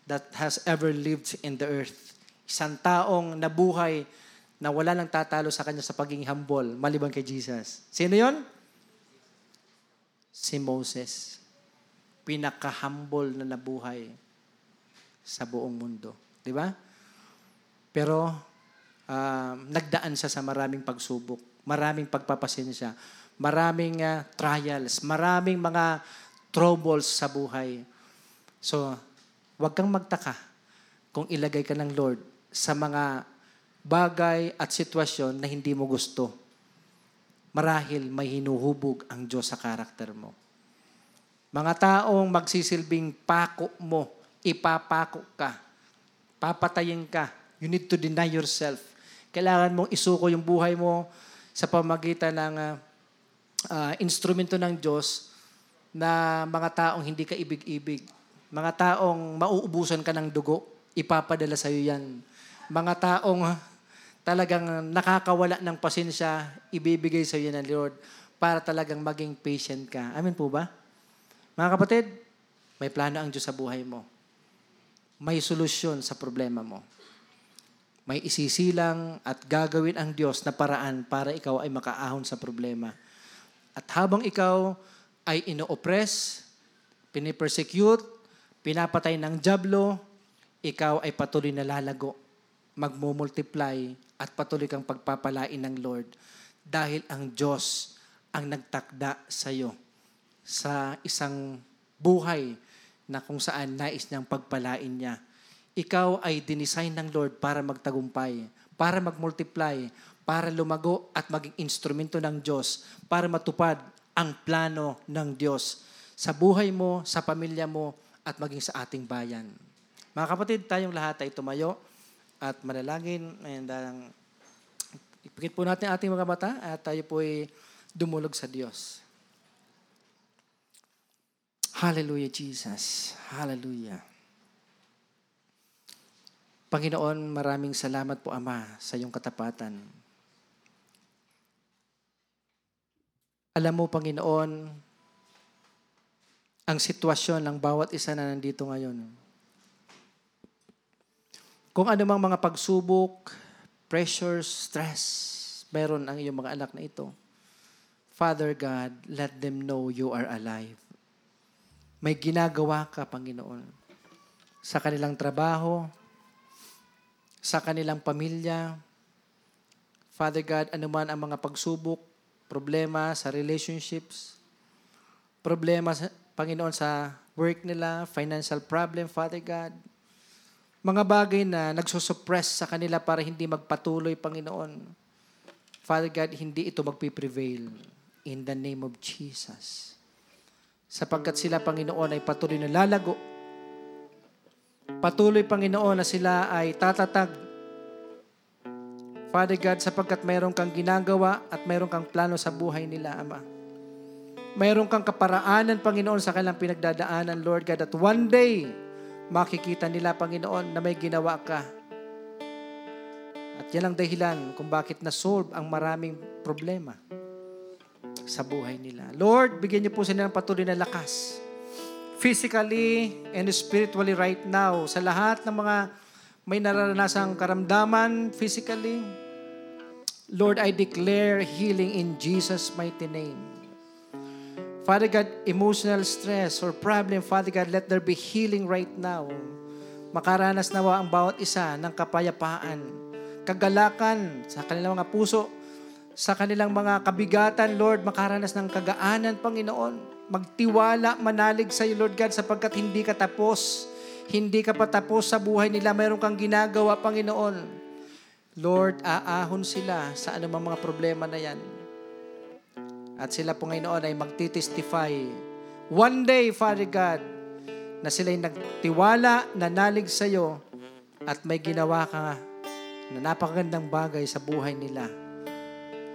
that has ever lived in the earth. Isang taong nabuhay na wala nang tatalo sa kanya sa pagiging humble, maliban kay Jesus. Sino yon? Si Moses. Pinaka-humble na nabuhay sa buong mundo. Di ba? Pero uh, nagdaan siya sa maraming pagsubok, maraming pagpapasensya, maraming uh, trials, maraming mga troubles sa buhay. So, huwag kang magtaka kung ilagay ka ng Lord sa mga bagay at sitwasyon na hindi mo gusto. Marahil may hinuhubog ang Diyos sa karakter mo. Mga taong magsisilbing pako mo, ipapako ka, papatayin ka, you need to deny yourself. Kailangan mong isuko yung buhay mo sa pamagitan ng uh, uh, instrumento ng Diyos na mga taong hindi ka ibig-ibig. Mga taong mauubusan ka ng dugo, ipapadala sa iyo yan mga taong talagang nakakawala ng pasensya, ibibigay sa iyo ng Lord para talagang maging patient ka. Amen po ba? Mga kapatid, may plano ang Diyos sa buhay mo. May solusyon sa problema mo. May isisilang at gagawin ang Diyos na paraan para ikaw ay makaahon sa problema. At habang ikaw ay ino-oppress, pinipersecute, pinapatay ng jablo, ikaw ay patuloy na lalago magmumultiply at patuloy kang pagpapalain ng Lord dahil ang Diyos ang nagtakda sa iyo sa isang buhay na kung saan nais niyang pagpalain niya. Ikaw ay dinisign ng Lord para magtagumpay, para magmultiply, para lumago at maging instrumento ng Diyos, para matupad ang plano ng Diyos sa buhay mo, sa pamilya mo, at maging sa ating bayan. Mga kapatid, tayong lahat ay tumayo at manalangin. And uh, ipikit po natin ating mga mata at tayo po ay dumulog sa Diyos. Hallelujah, Jesus. Hallelujah. Panginoon, maraming salamat po, Ama, sa iyong katapatan. Alam mo, Panginoon, ang sitwasyon ng bawat isa na nandito ngayon. Kung ano mang mga pagsubok, pressure, stress, meron ang iyong mga anak na ito. Father God, let them know you are alive. May ginagawa ka, Panginoon, sa kanilang trabaho, sa kanilang pamilya. Father God, anuman ang mga pagsubok, problema sa relationships, problema, Panginoon, sa work nila, financial problem, Father God, mga bagay na nagsusuppress sa kanila para hindi magpatuloy, Panginoon. Father God, hindi ito magpiprevail in the name of Jesus. Sapagkat sila, Panginoon, ay patuloy na lalago. Patuloy, Panginoon, na sila ay tatatag. Father God, sapagkat mayroon kang ginagawa at mayroon kang plano sa buhay nila, Ama. Mayroon kang kaparaanan, Panginoon, sa kanilang pinagdadaanan, Lord God, at one day, makikita nila, Panginoon, na may ginawa ka. At yan ang dahilan kung bakit na-solve ang maraming problema sa buhay nila. Lord, bigyan niyo po sila ng patuloy na lakas. Physically and spiritually right now, sa lahat ng mga may nararanasang karamdaman physically, Lord, I declare healing in Jesus' mighty name. Father God, emotional stress or problem, Father God, let there be healing right now. Makaranas nawa ang bawat isa ng kapayapaan, kagalakan sa kanilang mga puso, sa kanilang mga kabigatan, Lord, makaranas ng kagaanan, Panginoon. Magtiwala, manalig sa iyo, Lord God, sapagkat hindi ka tapos. Hindi ka pa tapos sa buhay nila. Mayroon kang ginagawa, Panginoon. Lord, aahon sila sa anumang mga problema na yan. At sila po ngayon ay magtitestify. One day, Father God, na sila'y nagtiwala, nanalig sa iyo, at may ginawa ka na napakagandang bagay sa buhay nila.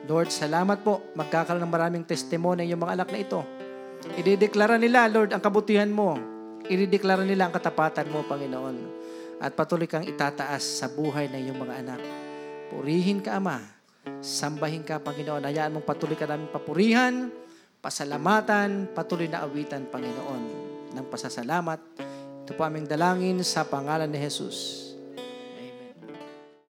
Lord, salamat po. Magkakaroon ng maraming testimony yung mga anak na ito Idideklara nila, Lord, ang kabutihan mo. Idideklara nila ang katapatan mo, Panginoon. At patuloy kang itataas sa buhay ng iyong mga anak. Purihin ka, Ama. Sambahin ka, Panginoon. Hayaan mong patuloy ka namin papurihan, pasalamatan, patuloy na awitan, Panginoon, ng pasasalamat. Ito po aming dalangin sa pangalan ni Jesus.